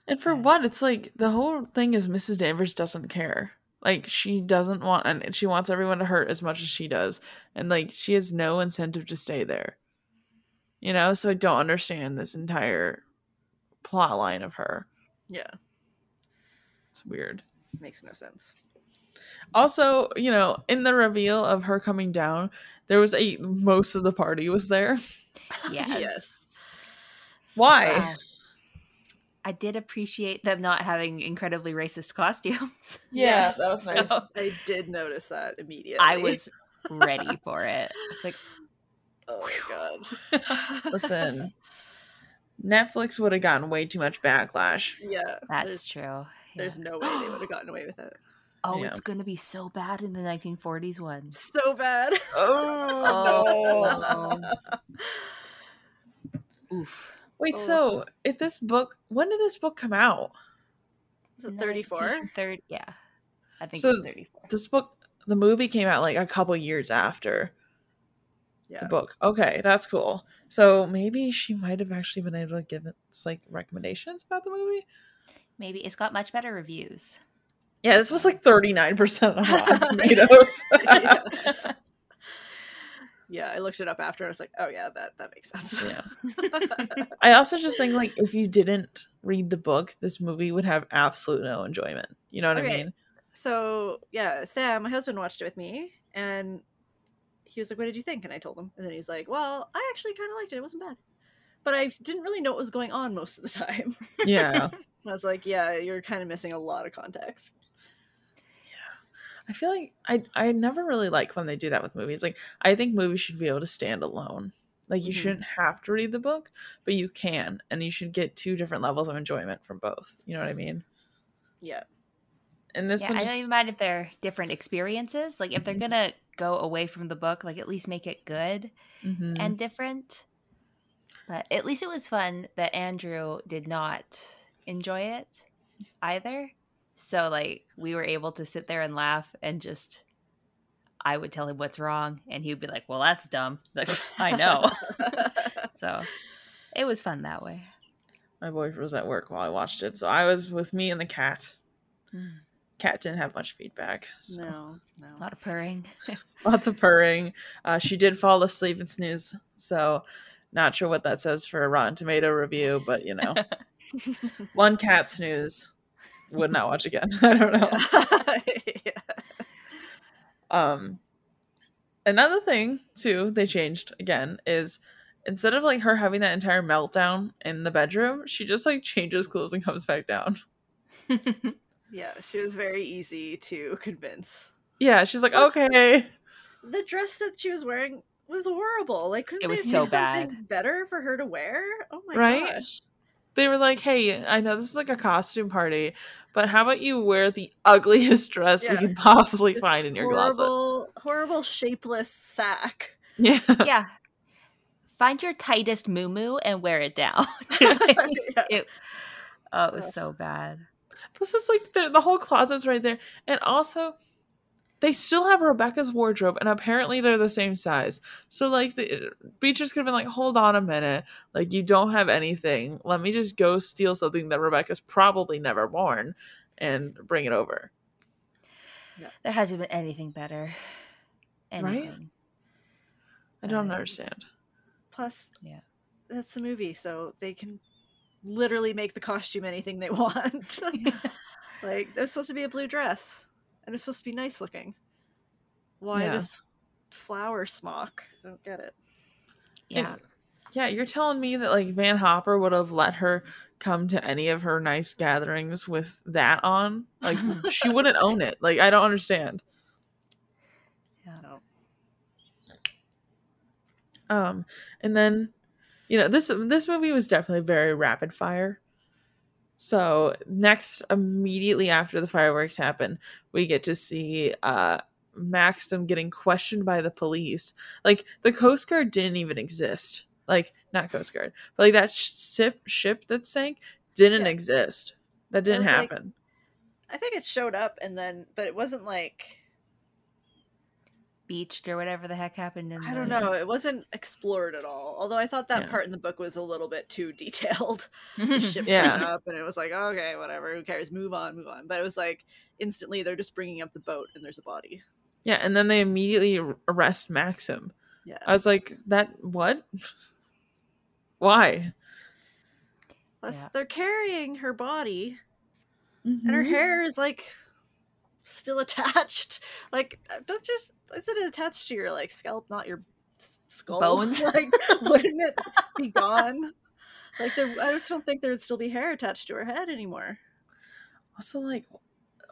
And for what? It's like the whole thing is Mrs. Danvers doesn't care. Like she doesn't want and she wants everyone to hurt as much as she does. And like she has no incentive to stay there. You know, so I don't understand this entire plot line of her. yeah, It's weird. makes no sense. Also, you know, in the reveal of her coming down, there was a most of the party was there. yes. Why? Wow. I did appreciate them not having incredibly racist costumes. Yeah, Yes. that was nice. So- I did notice that immediately. I was ready for it. It's like, Oh my god. Listen, Netflix would have gotten way too much backlash. Yeah, that's there's, true. Yeah. there's no way they would have gotten away with it. Oh, Yeah. it's gonna be so bad in the 1940s one. So bad. Oh, Oof. Wait, Oh. so if this book, when did this book come out? Was it 34? Third, yeah. I think So- it's 34. This book, the movie came out like a couple years after Yeah. the book. Okay, that's cool. So maybe she might have actually been able to give us like recommendations about the movie. Maybe it's got much better reviews. Yeah, this was like thirty nine percent on Rotten Tomatoes. yeah. Yeah, I looked it up after. And I was like, oh yeah, that that makes sense. yeah. I also just think like if you didn't read the book, this movie would have absolute no enjoyment. You know what I mean? so yeah, Sam, my husband watched it with me, and he was like, "What did you think?" And I told him, and then he's like, "Well, I actually kind of liked it. It wasn't bad, but I didn't really know what was going on most of the time." Yeah. I was like, "Yeah, you're kind of missing a lot of context." I feel like I I never really like when they do that with movies. Like I think movies should be able to stand alone. Like you Mhm. shouldn't have to read the book, but you can, and you should get two different levels of enjoyment from both. You know what I mean? Yeah, And this yeah, one I just, don't even mind if they're different experiences. Like if they're gonna go away from the book, like at least make it good Mhm. and different. But at least it was fun that Andrew did not enjoy it either. So like we were able to sit there and laugh and just I would tell him what's wrong and he would be like, "Well, that's dumb." Like, I know. so it was fun that way. my boyfriend was at work while I watched it, so I was with me and the cat. Cat didn't have much feedback. So. No, no. A lot of purring. Lots of purring. Uh, she did fall asleep and snooze, so not sure what that says for a Rotten Tomato review, but you know, one cat snooze. Would not watch again. I don't know. yeah. Um, another thing too they changed again is instead of like her having that entire meltdown in the bedroom, she just like changes clothes and comes back down. yeah, she was very easy to convince. Yeah, she's like, okay. The dress that she was wearing was horrible. Like, couldn't it was they so do bad. something better for her to wear? Oh my Right? gosh! They were like, hey, I know this is like a costume party, but how about you wear the ugliest dress Yeah. we can possibly This find in your closet? horrible, horrible, shapeless sack. Yeah. yeah. Find your tightest moo and wear it down. Yeah. it, oh, it was so bad. Plus, it's like the, the whole closet's right there. And also, they still have Rebecca's wardrobe, and apparently they're the same size. So, like, the Beatrice could have been like, hold on a minute. Like, you don't have anything. Let me just go steal something that Rebecca's probably never worn and bring it over. There hasn't been anything better. Right? I don't Uh, understand. Plus, Yeah. that's a movie, so they can literally make the costume anything they want. like, there's supposed to be a blue dress, and it's supposed to be nice looking. Why Yeah. this flower smock? I don't get it. Yeah. Yeah, you're telling me that like Van Hopper would have let her come to any of her nice gatherings with that on? Like she wouldn't own it. Like I don't understand. Yeah. No. Um and then you know, this this movie was definitely very rapid fire. So, next immediately after the fireworks happen, we get to see uh Maxim getting questioned by the police. Like the Coast Guard didn't even exist. Like not Coast Guard, but like that ship ship that sank didn't Yeah. exist. That didn't was like- happen. I think it showed up, and then, but it wasn't like Beached or whatever the heck happened in I don't the- know. It wasn't explored at all. Although I thought that Yeah. part in the book was a little bit too detailed. The ship Yeah. yeah. up, and it was like, okay, whatever. Who cares? Move on, move on. But it was like instantly they're just bringing up the boat, and there's a body. Yeah, and then they immediately arrest Maxim. Yeah. I was like, that what? Why? Plus, Yeah. they're carrying her body, and her Mhm. hair is like still attached. Like, don't just is it attached to your like scalp, not your skull? Bones? like, wouldn't it be gone? Like, there, I just don't think there would still be hair attached to her head anymore. Also, like,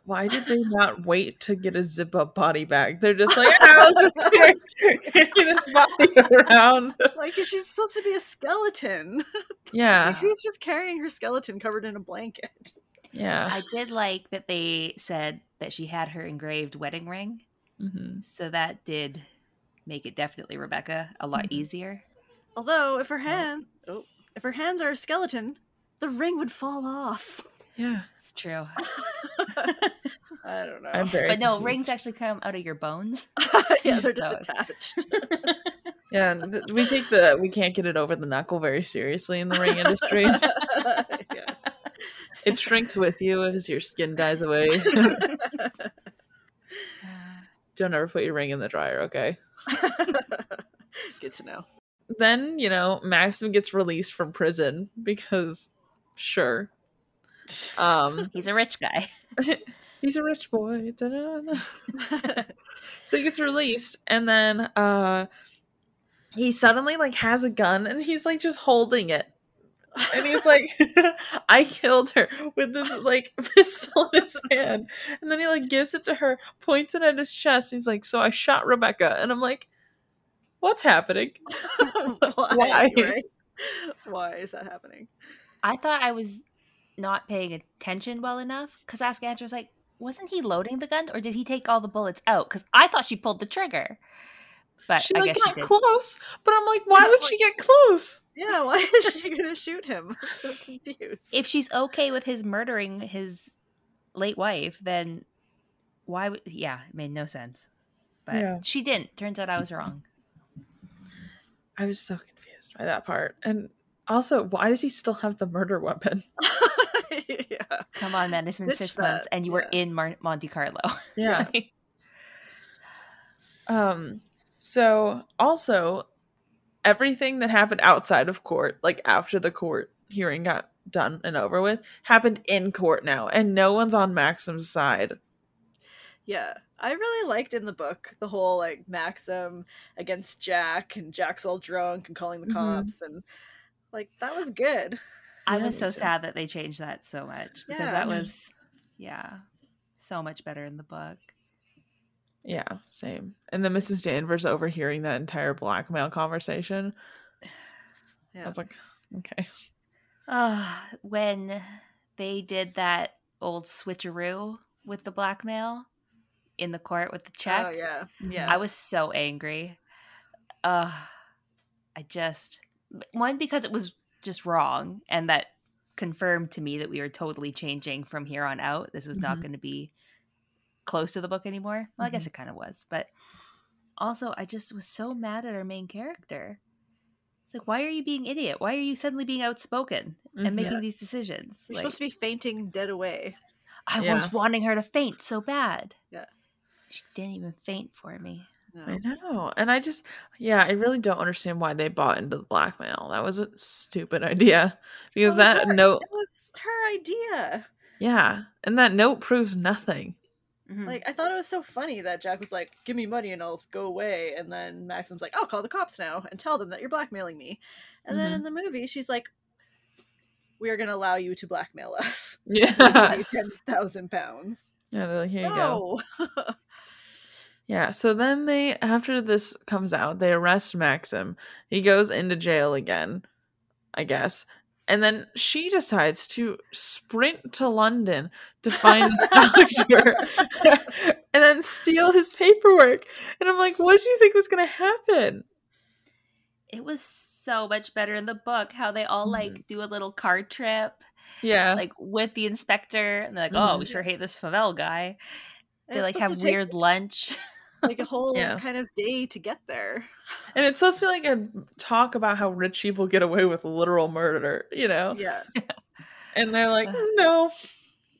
why did they not wait to get a zip up body bag? They're just like, oh, I'll just carry, carry this body around. Like, she's supposed to be a skeleton. Yeah, Like, who's just carrying her skeleton covered in a blanket? yeah. I did like that they said that she had her engraved wedding ring. hmm So that did make it definitely Rebecca a lot Mhm. easier. Although, if her hand, oh, if her hands are a skeleton, the ring would fall off. Yeah, It's true. I don't know. I'm very. But no, confused. rings actually come out of your bones. yeah, they're just So attached. Yeah, and th- we take the we can't get it over the knuckle very seriously in the ring industry. yeah. it shrinks with you as your skin dies away. Don't ever put your ring in the dryer, okay? Good to know. Then you know Maxim gets released from prison because, sure. Um, He's a rich guy. he's a rich boy. So he gets released, and then uh, he suddenly like has a gun, and he's like just holding it, and he's like, "I killed her with this like pistol in his hand," and then he like gives it to her, points it at his chest. He's like, "So I shot Rebecca," and I'm like, "What's happening?" Why? Why? Why is that happening? I thought I was not paying attention well enough because Ask Andrew was like, wasn't he loading the gun or did he take all the bullets out? Because I thought she pulled the trigger. But she I like guess she got did. close, but I'm like, why would like- she get close? Yeah, why is she gonna shoot him? I'm so confused. If she's okay with his murdering his late wife, then why would yeah, it made no sense. But Yeah. she didn't. Turns out I was wrong. I was so confused by that part, and also, why does he still have the murder weapon? yeah. Come on, man. It's been Ditch six that, months and you were yeah. in Mar- Monte Carlo. Yeah. Like, Um so also everything that happened outside of court, like after the court hearing got done and over with, happened in court now and no one's on Maxim's side. Yeah. I really liked in the book the whole like Maxim against Jack and Jack's all drunk and calling the Mhm. cops and like that was good. I Yeah, was so too. sad that they changed that so much because Yeah. that was, yeah, so much better in the book. Yeah, same. And then Mrs. Danvers overhearing that entire blackmail conversation. Yeah. I was like, okay. Uh, when they did that old switcheroo with the blackmail in the court with the check, Oh yeah. Yeah. I was so angry. Uh, I just one because it was just wrong, and that confirmed to me that we were totally changing from here on out. This was not Mhm. going to be close to the book anymore. Well, I guess mm-hmm. it kind of was, but also I just was so mad at our main character. It's like, why are you being idiot? Why are you suddenly being outspoken and mm-hmm. making Yeah. these decisions? You're Like, supposed to be fainting dead away. I Yeah. was wanting her to faint so bad. Yeah. She didn't even faint for me. No. I know. And I just, yeah, I really don't understand why they bought into the blackmail. That was a stupid idea. Because Well, that her- note, It was her idea. yeah, and that note proves nothing. Mhm. Like I thought it was so funny that Jack was like, "Give me money and I'll go away," and then Maxim's like, "I'll call the cops now and tell them that you're blackmailing me." And then Mhm. in the movie, she's like, "We are going to allow you to blackmail us. Yeah. Ten thousand pounds." yeah, they're like, here you go. Yeah, so then they, after this comes out, they arrest Maxim. He goes into jail again, I guess. And then she decides to sprint to London to find this doctor and then steal his paperwork. And I'm like, what did you think was going to happen? it was so much better in the book how they all like do a little car trip Yeah. like with the inspector and they're like oh we Mhm. sure hate this Favell guy they it's like have to take, weird lunch like a whole Yeah. kind of day to get there. and it's supposed to be like a talk about how rich people get away with literal murder, you know? Yeah. And they're like, no.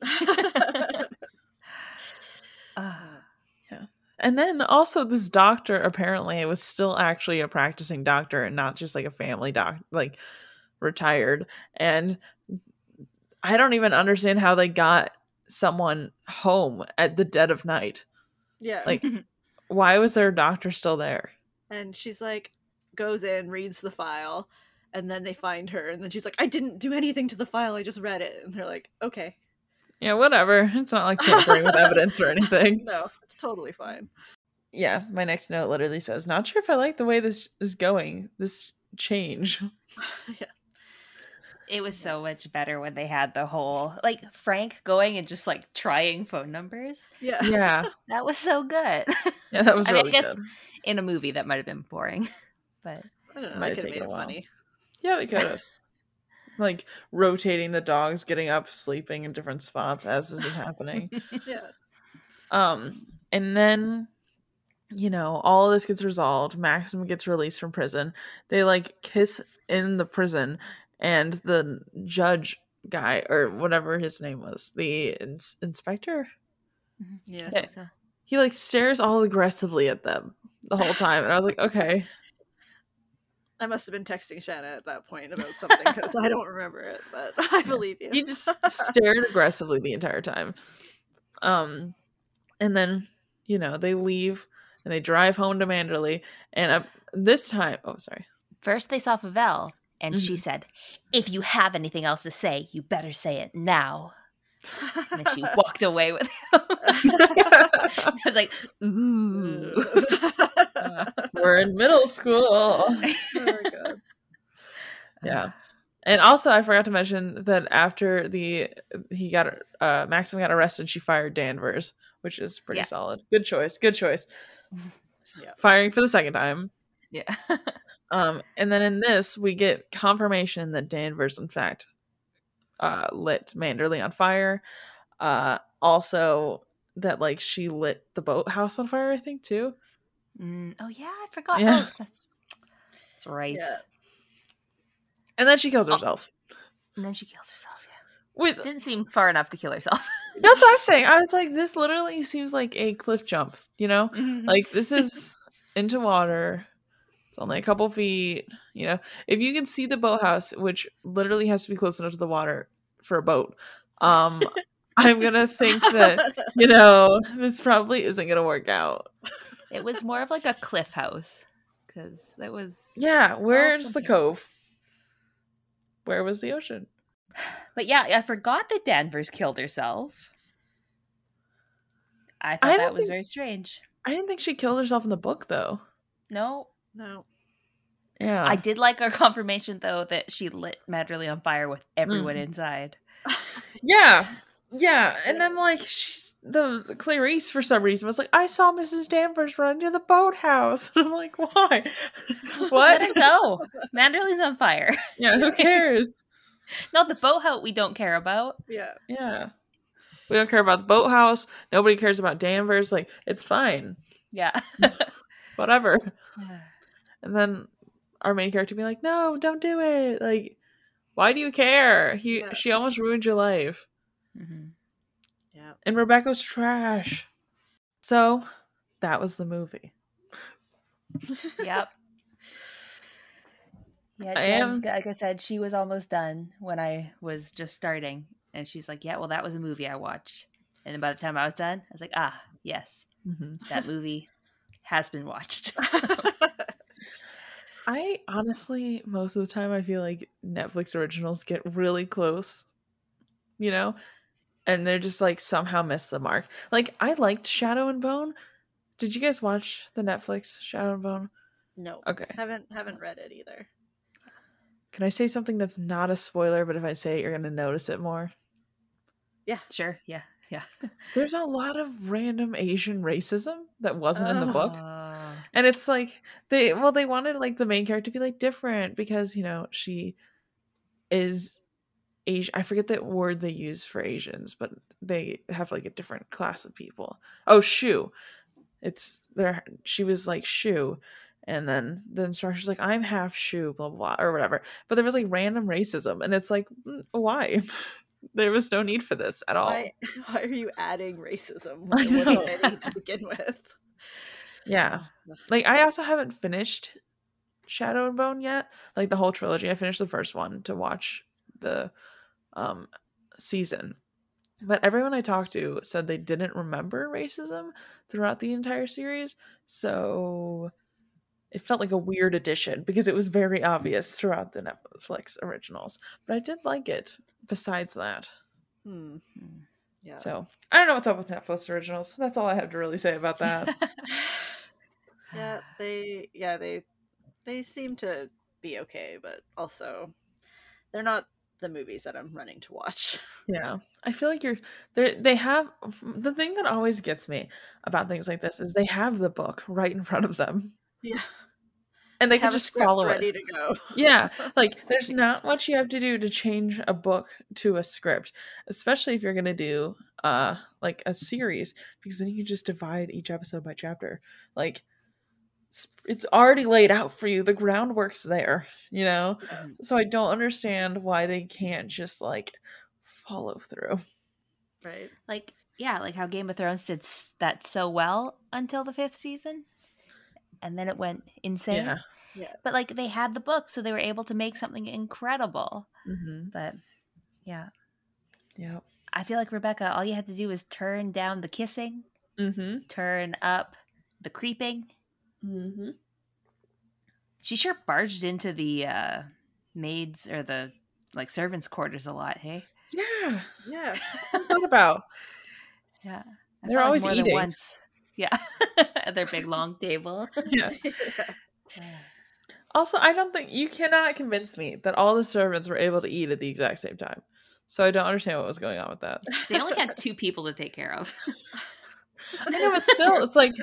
Ugh. And then also this doctor apparently was still actually a practicing doctor and not just like a family doc like retired. And I don't even understand how they got someone home at the dead of night. yeah. Like why was their doctor still there? and she's like goes in reads the file and then they find her and then she's like i didn't do anything to the file i just read it and they're like okay Yeah, whatever. It's not like tampering with evidence or anything. no it's totally fine Yeah, my next note literally says, "Not sure if I like the way this is going. This change." yeah it was so much better when they had the whole like frank going and just like trying phone numbers yeah Yeah, that was so good yeah, that was I mean, I really guess- good. in a movie that might have been boring but i don't know Might i have could have made it while. funny Yeah, they could have. like rotating the dogs, getting up, sleeping in different spots as this is happening. yeah um, and then you know, all this gets resolved. Maxim gets released from prison. They like kiss in the prison, and the judge guy or whatever his name was, the ins- inspector, yeah I so. he like stares all aggressively at them the whole time, and I was like, okay, i must have been texting shanna at that point about something because i don't remember it but i believe you. He just stared aggressively the entire time. Um and then you know they leave and they drive home to manderley and uh, this time oh sorry. First they saw Favell and she Mhm. said if you have anything else to say you better say it now. And then she walked away with him. I was like ooh. We're in middle school. Oh yeah. And also i forgot to mention that after the he got uh maxim got arrested she fired danvers which is pretty Yeah. solid. Good choice good choice. Yeah. firing for the second time. Yeah Um, and then in this, we get confirmation that Danvers, in fact, uh, lit Manderley on fire. Uh, also that like she lit the boathouse on fire. I think too. Mm, oh yeah i forgot Yeah. oh that's that's right yeah And then she kills Oh. herself. and then she kills herself yeah With Didn't seem far enough to kill herself. that's what I'm saying. I was like, this literally seems like a cliff jump. You know, Mm-hmm. like this is into water. It's only a couple feet. You know, if you can see the boathouse, which literally has to be close enough to the water for a boat, um, I'm gonna think that you know this probably isn't gonna work out. it was more of like a cliff house because it was. Yeah, where's the cove? Where was the ocean? But yeah, I forgot that Danvers killed herself. I thought I that was think- very strange. I didn't think she killed herself in the book though. No, no. Yeah, I did like our confirmation though that she lit Manderley on fire with everyone Mhm. inside. Yeah, yeah, and then like she's the Clarice for some reason was like, I saw Mrs. Danvers run to the boathouse. And I'm like, why? what? Let what? it go. Manderley's on fire. yeah, who cares? Not the boathouse we don't care about. Yeah. Yeah, we don't care about the boathouse. Nobody cares about Danvers. Like, it's fine, Yeah. whatever. And then our main character be like, no, don't do it. Like, why do you care? He Yeah. she almost ruined your life. Mhm. Yeah. And Rebecca's trash. So that was the movie. Yep. Yeah, I am- like I said, she was almost done when I was just starting. And she's like, Yeah, well, that was a movie I watched. And then by the time I was done, I was like, Ah, yes, Mhm. that movie has been watched. I honestly, most of the time, I feel like Netflix originals get really close, you know, and they're just like somehow miss the mark. Like I liked Shadow and Bone. Did you guys watch the Netflix Shadow and Bone? no. Okay. Haven't haven't read it either. Can I say something that's not a spoiler, but if I say it, you're gonna notice it more? Yeah, sure. Yeah. Yeah. There's a lot of random Asian racism that wasn't in the book. Oh. And it's like they well they wanted like the main character to be like different because you know she is Asian. I forget the word they use for Asians, but they have like a different class of people. Oh, Shu. It's there. She was like Shu, and then the instructor's like I'm half Shu, blah blah blah or whatever. But there was like random racism, and it's like mm, why? there was no need for this at all. Why why are you adding racism? Wasn't know. to begin with. Yeah. Like I also haven't finished Shadow and Bone yet. Like the whole trilogy. I finished the first one to watch the um season. But everyone I talked to said they didn't remember racism throughout the entire series. So it felt like a weird addition because it was very obvious throughout the Netflix originals. But I did like it besides that. Hmm. Hmm. Yeah. So I don't know what's up with Netflix originals. That's all I have to really say about that. yeah, they yeah, they they seem to be okay, but also they're not the movies that I'm running to watch. Yeah. I feel like you're they they have the thing that always gets me about things like this is they have the book right in front of them Yeah. and they can Have just follow ready it. to go. Yeah. Like there's not much you have to do to change a book to a script, especially if you're going to do uh like a series because then you can just divide each episode by chapter. Like it's, it's already laid out for you. The groundwork's there, you know? Mhm. So I don't understand why they can't just like follow through. Right. like, yeah, like how Game of Thrones did that so well until the fifth season. And then it went insane. Yeah. Yeah. But like they had the book, so they were able to make something incredible. Mhm. But yeah, Yeah. I feel like Rebecca, all you had to do was turn down the kissing, Mhm. turn up the creeping. Mhm. She sure barged into the uh maids or the like servants' quarters a lot, hey? Yeah. Yeah. What's that about? Yeah. I They're always eating. once. Yeah. At their big long table. Yeah. Also, I don't think you cannot convince me that all the servants were able to eat at the exact same time. So I don't understand what was going on with that. They only had two people to take care of. I know, but still, it's like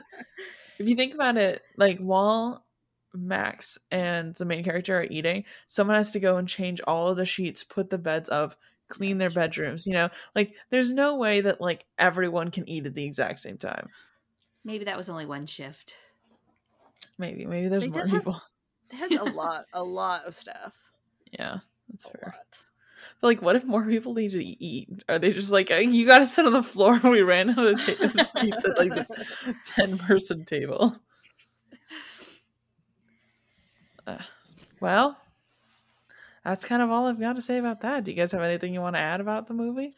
if you think about it, like while Max and the main character are eating, someone has to go and change all of the sheets, put the beds up, clean That's their bedrooms. You know, like there's no way that like everyone can eat at the exact same time. Maybe that was only one shift. Maybe, maybe there's They more have- people. They had a lot, a lot of staff. Yeah, that's A fair. lot. But like, what if more people need to eat? Are they just like, you got to sit on the floor? We ran out of ta- seats at like this ten person table. Uh, well, that's kind of all I've got to say about that. Do you guys have anything you want to add about the movie?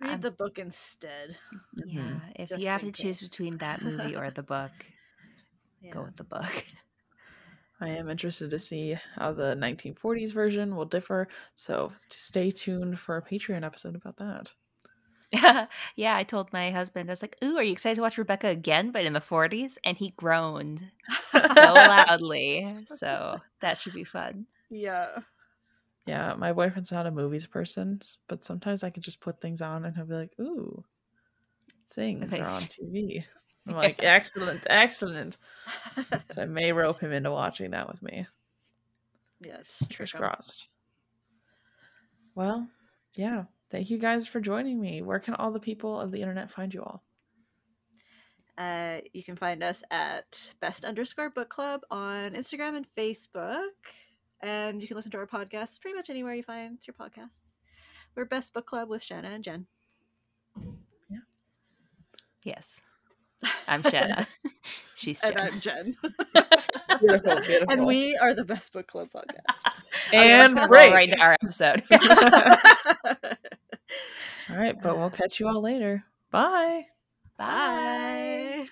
Read the book instead. Yeah, if Just you have in to choose between that movie or the book, Yeah. go with the book. I am interested to see how the 1940s version will differ. So stay tuned for a Patreon episode about that. yeah, I told my husband, I was like, Ooh, are you excited to watch Rebecca again, but in the 40s? And he groaned so loudly. So that should be fun. Yeah. Yeah, my boyfriend's not a movies person, but sometimes I can just put things on and he'll be like, "Ooh, things Okay, are on TV." I'm like, "Excellent, excellent." So I may rope him into watching that with me. yes. Trish crossed. Well, yeah. Thank you guys for joining me. Where can all the people of the internet find you all? Uh, you can find us at best underscore book club on Instagram and Facebook. And you can listen to our podcasts pretty much anywhere you find your podcasts. We're Best Book Club with Shanna and Jen. Yeah. Yes. I'm Shanna. She's And Jen. I'm Jen. Beautiful, beautiful. and we are the Best Book Club podcast. And gonna break. right into our episode. All right, but we'll catch you all later. Bye. Bye. Bye.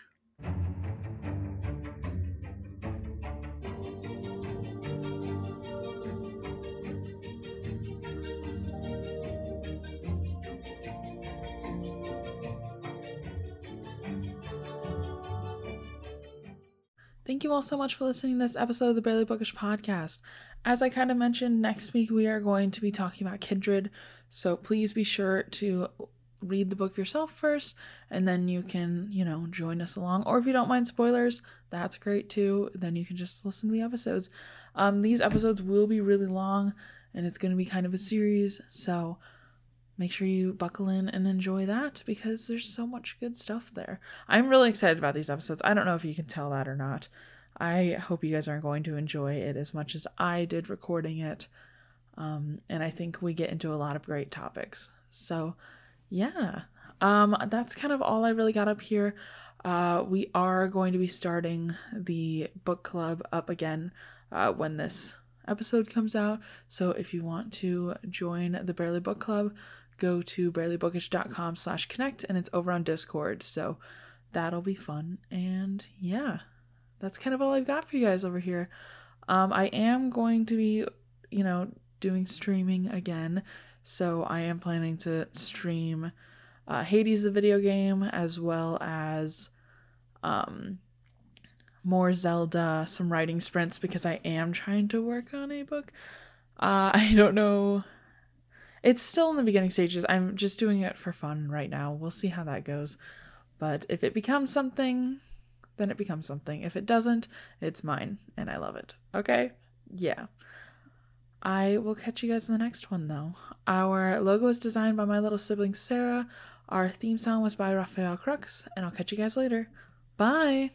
Thank you all so much for listening to this episode of the Barely Bookish podcast. As I kind of mentioned, next week we are going to be talking about Kindred, so please be sure to read the book yourself first, and then you can, you know, join us along. Or if you don't mind spoilers, that's great too. Then you can just listen to the episodes. Um, these episodes will be really long, and it's going to be kind of a series, so make sure you buckle in and enjoy that because there's so much good stuff there. I'm really excited about these episodes. I don't know if you can tell that or not. I hope you guys are going to enjoy it as much as I did recording it. Um, and I think we get into a lot of great topics. So, yeah, um, that's kind of all I really got up here. Uh, we are going to be starting the book club up again uh, when this episode comes out. So, if you want to join the Barely Book Club, go to barelybookish.com slash connect and it's over on discord. So that'll be fun. And yeah that's kind of all i've got for you guys over here. Um i am going to be you know doing streaming again. So i am planning to stream uh, hades the video game as well as um more zelda some writing sprints because i am trying to work on a book. Uh, i don't know it's still in the beginning stages. I'm just doing it for fun right now. We'll see how that goes. But if it becomes something, then it becomes something. If it doesn't, it's mine and I love it. Okay? Yeah. I will catch you guys in the next one though. Our logo is designed by my little sibling Sarah. Our theme song was by Raphael Crux, and I'll catch you guys later. Bye.